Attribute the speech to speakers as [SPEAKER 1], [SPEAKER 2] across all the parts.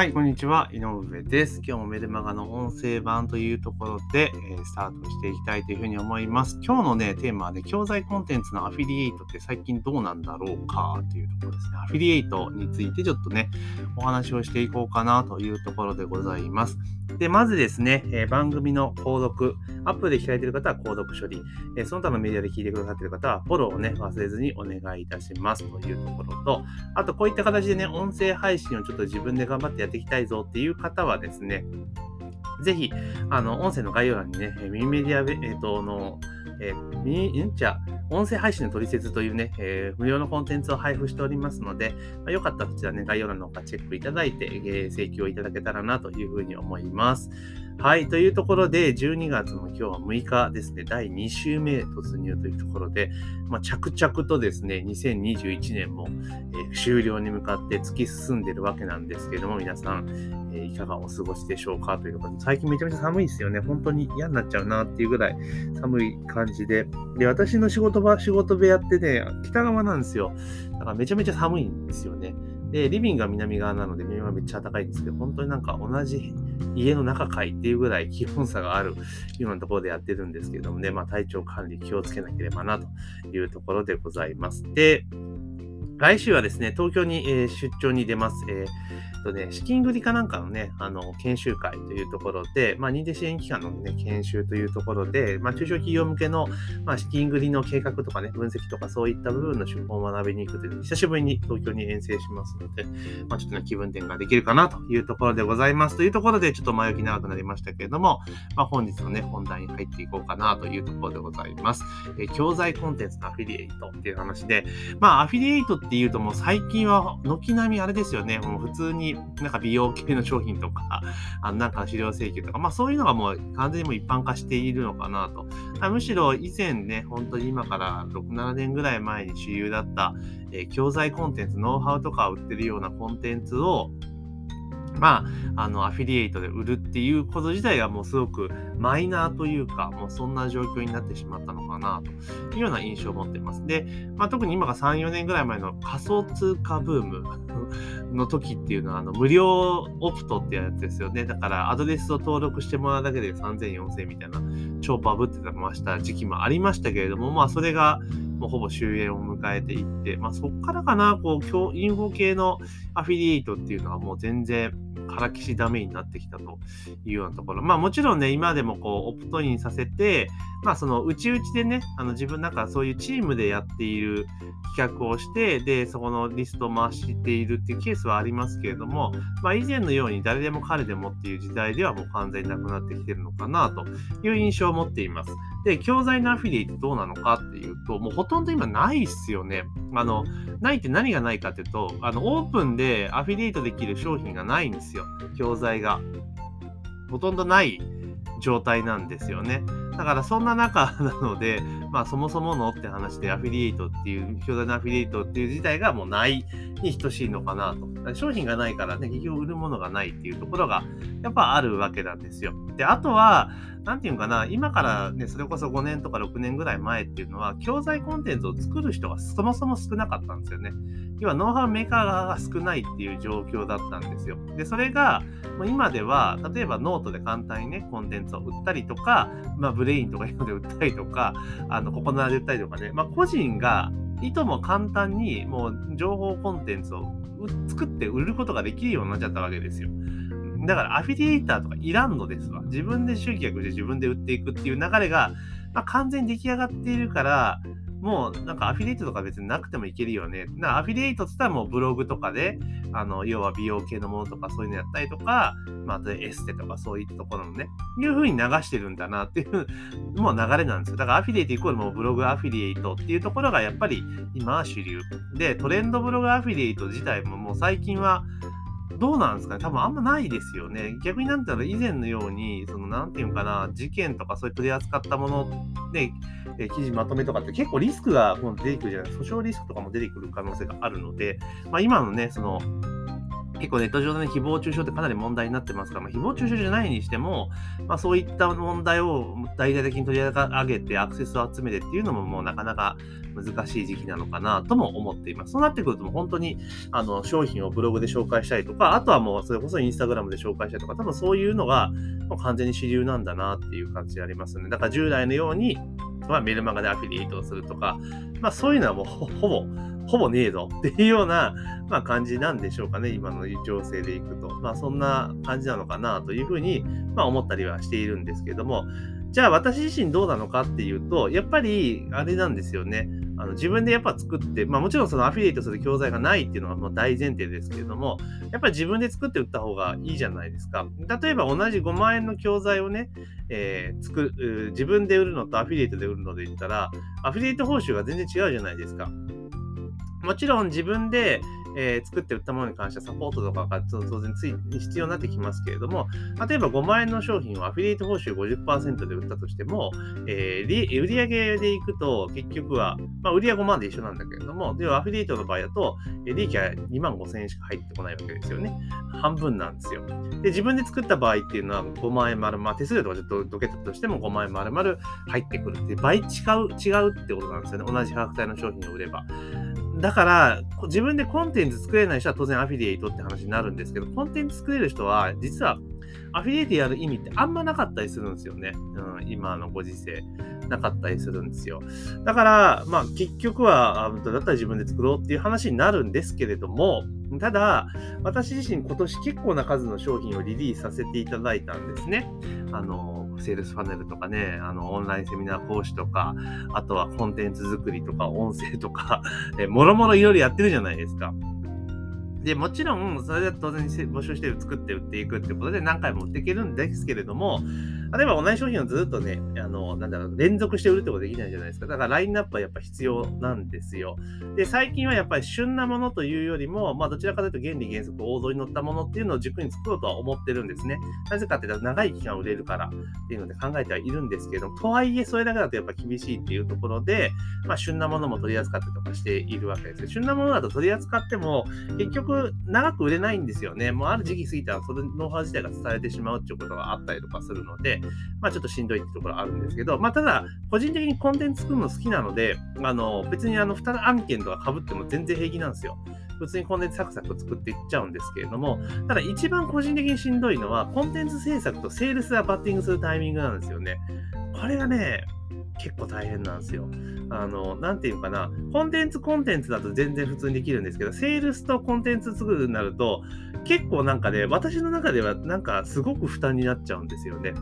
[SPEAKER 1] はい、こんにちは。井上です。今日もメルマガの音声版というところで、えー、スタートしていきたいというふうに思います。今日のね、テーマはね、教材コンテンツのアフィリエイトって最近どうなんだろうかというところですね。アフィリエイトについてちょっとね、お話をしていこうかなというところでございます。で、まずですね、えー、番組の購読、アップで開いている方は購読処理、えー、その他のメディアで聞いてくださっている方はフォローをね、忘れずにお願いいたしますというところと、あとこういった形でね、音声配信をちょっと自分で頑張ってやっていきたいぞっていう方はですね、ぜひ、あの、音声の概要欄にね、ミニメディア、えっ、ー、と、の、えー、ミニ、ん？じゃ音声配信の取説というね、えー、無料のコンテンツを配布しておりますので、まあ、よかったらこちらね、概要欄の方からチェックいただいて、えー、請求をいただけたらなというふうに思います。はい。というところで、12月の今日は6日ですね、第2週目突入というところで、まあ、着々とですね、2021年も、えー、終了に向かって突き進んでるわけなんですけども、皆さん、え、いかがお過ごしでしょうかということで、最近めちゃめちゃ寒いですよね。本当に嫌になっちゃうなっていうぐらい寒い感じで。で、私の仕事場、仕事部屋ってね、北側なんですよ。だからめちゃめちゃ寒いんですよね。で、リビングが南側なので、南はめっちゃ暖かいんですけど、本当になんか同じ家の中かいっていうぐらい気温差があるようなところでやってるんですけどもね、まあ体調管理気をつけなければなというところでございます。で、来週はですね、東京に、え、出張に出ます。えー、とね、資金繰りかなんかのね、あの、研修会というところで、まあ、認定支援機関のね、研修というところで、まあ、中小企業向けの、まあ、資金繰りの計画とかね、分析とかそういった部分の手法を学びに行くという、久しぶりに東京に遠征しますので、まあ、ちょっとね、気分転換できるかなというところでございます。というところで、ちょっと前置き長くなりましたけれども、まあ、本日のね、本題に入っていこうかなというところでございます。え、教材コンテンツのアフィリエイトっていう話で、まあ、アフィリエイトってっていうともう最近は軒並みあれですよね、もう普通になんか美容系の商品とか、あのなんか資料請求とか、まあそういうのがもう完全にもう一般化しているのかなと。むしろ以前ね、本当に今から6、7年ぐらい前に主流だった、えー、教材コンテンツ、ノウハウとかを売ってるようなコンテンツを、まあ、あの、アフィリエイトで売るっていうこと自体がもうすごくマイナーというか、もうそんな状況になってしまったのかなというような印象を持っています。で、まあ、特に今が3、4年ぐらい前の仮想通貨ブーム の時っていうのは、あの、無料オプトってやつですよね。だから、アドレスを登録してもらうだけで3000、4000みたいな、超バブってました時期もありましたけれども、まあ、それが、もうほぼ終焉を迎えていって、まあ、そこからかな、こう、インフォ系のアフィリエイトっていうのはもう全然、からきしダメになってきたというようなところ。まあもちろんね、今でもこう、オプトインさせて、まあその、内々でね、あの自分なんかそういうチームでやっている企画をして、で、そこのリストを回しているっていうケースはありますけれども、まあ以前のように誰でも彼でもっていう時代ではもう完全になくなってきてるのかなという印象を持っています。で、教材のアフィリエイトどうなのかっていうと、もうほとんど今ないっすよね。あの、ないって何がないかっていうと、あの、オープンでアフィリエイトできる商品がないんですよ。教材が。ほとんどない状態なんですよね。だからそんな中 なので、まあそもそものって話でアフィリエイトっていう、巨大なアフィリエイトっていう自体がもうないに等しいのかなと。商品がないからね、結局売るものがないっていうところがやっぱあるわけなんですよ。で、あとは、なんていうかな、今からね、それこそ5年とか6年ぐらい前っていうのは、教材コンテンツを作る人がそもそも少なかったんですよね。要は、ノウハウメーカーが少ないっていう状況だったんですよ。で、それが、もう今では、例えばノートで簡単にね、コンテンツを売ったりとか、まあ、 Brain とかいうので売ったりとか、あの、ココナラで売ったりとかね、まあ、個人がいとも簡単にもう情報コンテンツを作って売ることができるようになっちゃったわけですよ。だからアフィリエイターとかいらんのですわ。自分で集客して自分で売っていくっていう流れが、まあ、完全に出来上がっているから、もうなんかアフィリエイトとか別になくてもいけるよね。なアフィリエイトって言ったらもうブログとかで、あの、要は美容系のものとかそういうのやったりとか、まあ、あとエステとかそういったところのね、いう風に流してるんだなっていう、もう流れなんですよ。だからアフィリエイトイコールもうブログアフィリエイトっていうところがやっぱり今は主流。で、トレンドブログアフィリエイト自体ももう最近は、どうなんですか？ね多分あんまないですよね。逆になんていうの以前のように、その、なんていうかな、事件とかそういう取り扱ったもので、え記事まとめとかって結構リスクが出てくるじゃないですか。訴訟リスクとかも出てくる可能性があるので、まあ今のね、その、結構ネット上でね、誹謗中傷ってかなり問題になってますから、まあ、誹謗中傷じゃないにしても、まあ、そういった問題を大々的に取り上げてアクセスを集めてっていうのももうなかなか難しい時期なのかなとも思っています。そうなってくるともう本当にあの商品をブログで紹介したりとか、あとはもうそれこそインスタグラムで紹介したりとか、多分そういうのがもう完全に主流なんだなっていう感じでありますね。だから従来のように、まあ、メルマガでアフィリエイトをするとか、まあそういうのはもうほぼほぼねえぞ っていうような、まあ、感じなんでしょうかね、今の情勢でいくと。まあ、そんな感じなのかなというふうに、まあ、思ったりはしているんですけども、じゃあ私自身どうなのかっていうと、やっぱりあれなんですよね。あの自分でやっぱ作って、まあもちろんそのアフィリエイトする教材がないっていうのはもう大前提ですけれども、やっぱり自分で作って売った方がいいじゃないですか。例えば同じ5万円の教材をね、えー、作る、自分で売るのとアフィリエイトで売るので言ったら、アフィリエイト報酬が全然違うじゃないですか。もちろん自分で、えー、作って売ったものに関してはサポートとかが当然つい必要になってきますけれども、例えば5万円の商品をアフィリエイト報酬50%で売ったとしても、えー、売上でいくと結局は、まあ、売上5万で一緒なんだけれども、ではアフィリエイトの場合だと、利益は2万5千円しか入ってこないわけですよね。半分なんですよ。で、自分で作った場合っていうのは5万円丸々、手数料とかちょっとどけたとしても5万円丸々入ってくるって倍違う、違うってことなんですよね。同じ価格帯の商品を売れば。だから、自分でコンテンツ作れない人は当然アフィリエイトって話になるんですけど、コンテンツ作れる人は、実はアフィリエイトやる意味ってあんまなかったりするんですよね。うん、今のご時世。なかったりするんですよ。だから、まあ結局は、だったら自分で作ろうっていう話になるんですけれども、ただ、私自身今年結構な数の商品をリリースさせていただいたんですね。あの、セールスパネルとかね、あの、オンラインセミナー講師とか、あとはコンテンツ作りとか、音声とか、え もろもろいろいろやってるじゃないですか。で、もちろん、それで当然募集して作って売っていくってことで何回も売っていけるんですけれども、例えば同じ商品をずっとね、あの、なんだろう、連続して売るってことできないじゃないですか。だからラインナップはやっぱ必要なんですよ。で、最近はやっぱり旬なものというよりも、まあどちらかというと原理原則王道に乗ったものっていうのを軸に作ろうとは思ってるんですね。なぜかっていうと長い期間売れるからっていうので考えてはいるんですけど、とはいえそれだけだとやっぱ厳しいっていうところで、まあ旬なものも取り扱ってとかしているわけです。旬なものだと取り扱っても結局長く売れないんですよね。もうある時期過ぎたらそのノウハウ自体が伝えてしまうっていうことがあったりとかするので、まあちょっとしんどいってところあるんですけど、まあ、ただ、個人的にコンテンツ作るの好きなので、あの、別にあの、2案件とか被っても全然平気なんですよ。普通にコンテンツサクサク作っていっちゃうんですけれども、ただ一番個人的にしんどいのは、コンテンツ制作とセールスがバッティングするタイミングなんですよね。これがね、結構大変なんですよ。あの、なんていうかな、コンテンツコンテンツだと全然普通にできるんですけど、セールスとコンテンツ作るになると、結構なんかね、私の中ではなんかすごく負担になっちゃうんですよね。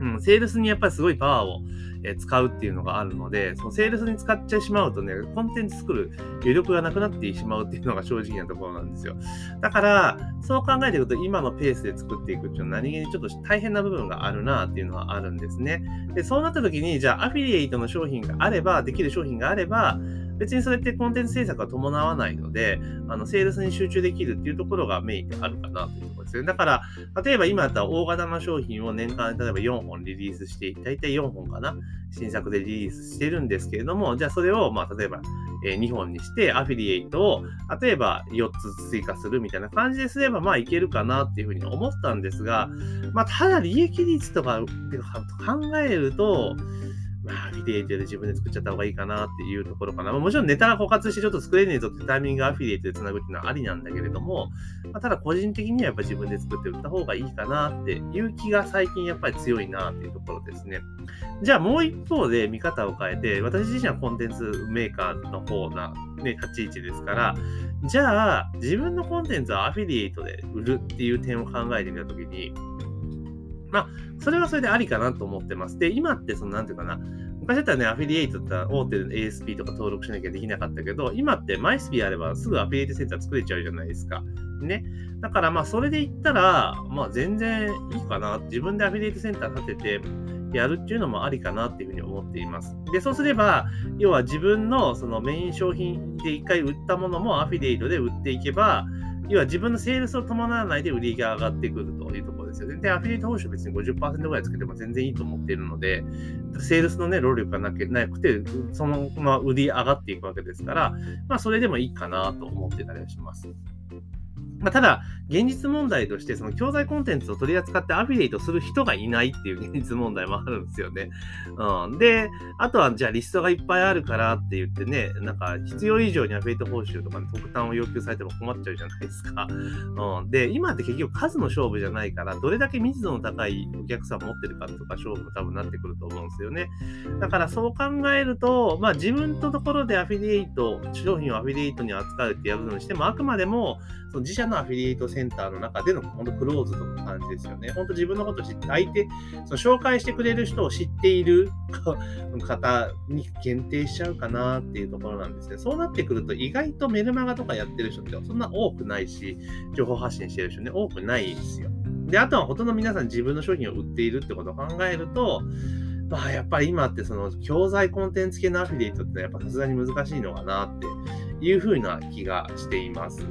[SPEAKER 1] うん、セールスにやっぱりすごいパワーを、え使うっていうのがあるので、そのセールスに使っちゃいしまうとね、コンテンツ作る余力がなくなってしまうっていうのが正直なところなんですよ。だから、そう考えていくと、今のペースで作っていくっていうのは何気にちょっと大変な部分があるなっていうのはあるんですね。で、そうなった時に、じゃあアフィリエイトの商品があれば、できる商品があれば、別にそれってコンテンツ制作は伴わないので、あの、セールスに集中できるっていうところがメインであるかなというところですね。だから、例えば今だったら大型の商品を年間例えば4本リリースして、大体4本かな新作でリリースしてるんですけれども、じゃあそれを、まあ、例えば、え2本にして、アフィリエイトを、例えば4つ追加するみたいな感じですれば、まあいけるかなっていうふうに思ったんですが、まあただ利益率とか考えると、まあ、アフィリエイトで自分で作っちゃった方がいいかなっていうところかな。まあ、もちろんネタが枯渇してちょっと作れねえぞってタイミングアフィリエイトで繋ぐっていうのはありなんだけれども、まあ、ただ個人的にはやっぱ自分で作って売った方がいいかなっていう気が最近やっぱり強いなっていうところですね。じゃあもう一方で見方を変えて、私自身はコンテンツメーカーの方な、ね、立ち位置ですから、じゃあ自分のコンテンツをアフィリエイトで売るっていう点を考えてみたときに、まあ、それはそれでありかなと思ってます。で、今って、その、なんていうかな、昔だったらね、アフィリエイトって大手の ASP とか登録しなきゃできなかったけど、今ってマイスピあればすぐアフィリエイトセンター作れちゃうじゃないですか。ね。だからまあ、それで言ったら、まあ、全然いいかな。自分でアフィリエイトセンター立てて、やるっていうのもありかなっていうふうに思っています。で、そうすれば、要は自分のそのメイン商品で一回売ったものもアフィリエイトで売っていけば、要は自分のセールスを伴わないで売りが上がってくるというところですよね。で、アフィリエイト報酬別に50%ぐらいつけても全然いいと思っているので、セールスのね、労力がなくて、そのまま売り上がっていくわけですから、まあ、それでもいいかなと思ってたりします。まあ、ただ、現実問題として、その教材コンテンツを取り扱ってアフィリエイトする人がいないっていう現実問題もあるんですよね。うん。で、あとは、じゃあリストがいっぱいあるからって言ってね、なんか必要以上にアフィリエイト報酬とか、ね、特典を要求されても困っちゃうじゃないですか。うん。で、今って結局数の勝負じゃないから、どれだけ密度の高いお客さん持ってるかとか勝負も多分なってくると思うんですよね。だからそう考えると、まあ自分のところでアフィリエイト、商品をアフィリエイトに扱うってやるのにしても、あくまでもその自社のアフィリエイトセンターの中での本当クローズドの感じですよね。本当自分のこと知って、相手、その紹介してくれる人を知っている方に限定しちゃうかなっていうところなんですね。そうなってくると意外とメルマガとかやってる人ってそんな多くないし、情報発信してる人ね、多くないですよ。で、あとはほとんど皆さん自分の商品を売っているってことを考えると、まあやっぱり今ってその教材コンテンツ系のアフィリエイトってやっぱさすがに難しいのかなっていうふうな気がしています。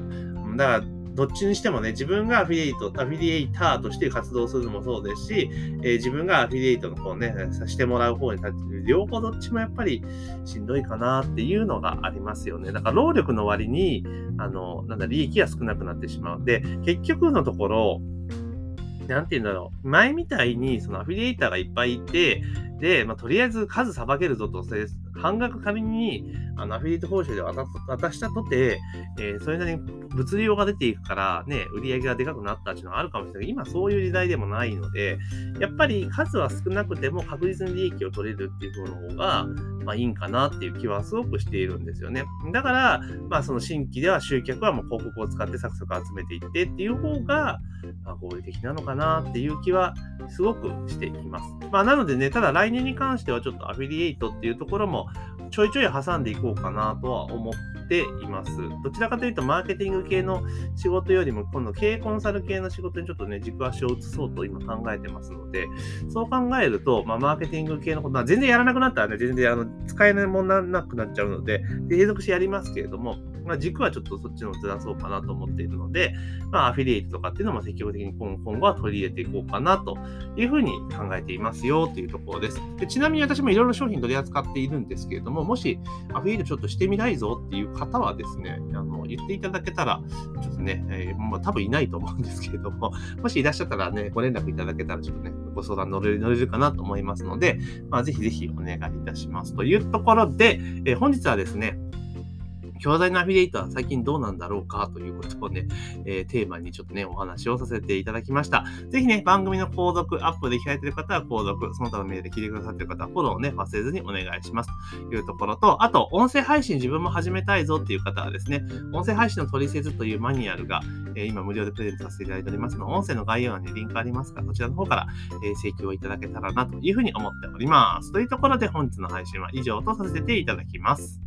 [SPEAKER 1] だから、どっちにしてもね、自分がアフィリエイト、アフィリエイターとして活動するのもそうですし、えー、自分がアフィリエイトの方ね、させてもらう方に立ってる、両方どっちもやっぱりしんどいかなっていうのがありますよね。だから労力の割に、あの、なんだ、利益が少なくなってしまう。で、結局のところ、なんて言うんだろう。前みたいに、そのアフィリエイターがいっぱいいて、で、まあ、とりあえず数さばけるぞと、半額仮にあのアフィリエイト報酬で渡したとて、えー、それなりに物量が出ていくから、ね、売り上げがでかくなったっていうのはあるかもしれないけど、今そういう時代でもないので、やっぱり数は少なくても確実に利益を取れるっていう方の方が、まあいいんかなっていう気はすごくしているんですよね。だから、まあその新規では集客はもう広告を使ってサクサク集めていってっていう方が、まあ、合理的なのかなっていう気はすごくしています。まあなのでね、ただ来年に関してはちょっとアフィリエイトっていうところもちょいちょい挟んでいこうかなとは思っています。どちらかというと、マーケティング系の仕事よりも、今度経営コンサル系の仕事にちょっとね、軸足を移そうと今考えてますので、そう考えると、まあ、マーケティング系のことは全然やらなくなったらね、全然あの使えないものなくなっちゃうので、継続してやりますけれども、まあ、軸はちょっとそっちのずらそうかなと思っているので、まあ、アフィリエイトとかっていうのも積極的に今後は取り入れていこうかなというふうに考えていますよというところです。でちなみに私もいろいろ商品取り扱っているんですけれども、もしアフィリエイトちょっとしてみたいぞっていう方はですね、あの言っていただけたら、ちょっとね、えー、まあ、多分いないと思うんですけれども、もしいらっしゃったらね、ご連絡いただけたらちょっとね、ご相談乗れる乗れるかなと思いますので、まあ、ぜひぜひお願いいたします。というところで、えー、本日はですね、教材のアフィリエイトは最近どうなんだろうかということをね、えー、テーマにちょっとね、お話をさせていただきました。ぜひね、番組の購読、アップで開いている方は購読、その他のメールで聞いてくださっている方はフォローをね、忘れずにお願いします。というところと、あと、音声配信自分も始めたいぞっていう方はですね、音声配信の取説というマニュアルが、えー、今無料でプレゼントさせていただいておりますので、音声の概要欄にリンクありますから、そちらの方から、えー、請求をいただけたらなというふうに思っております。というところで本日の配信は以上とさせていただきます。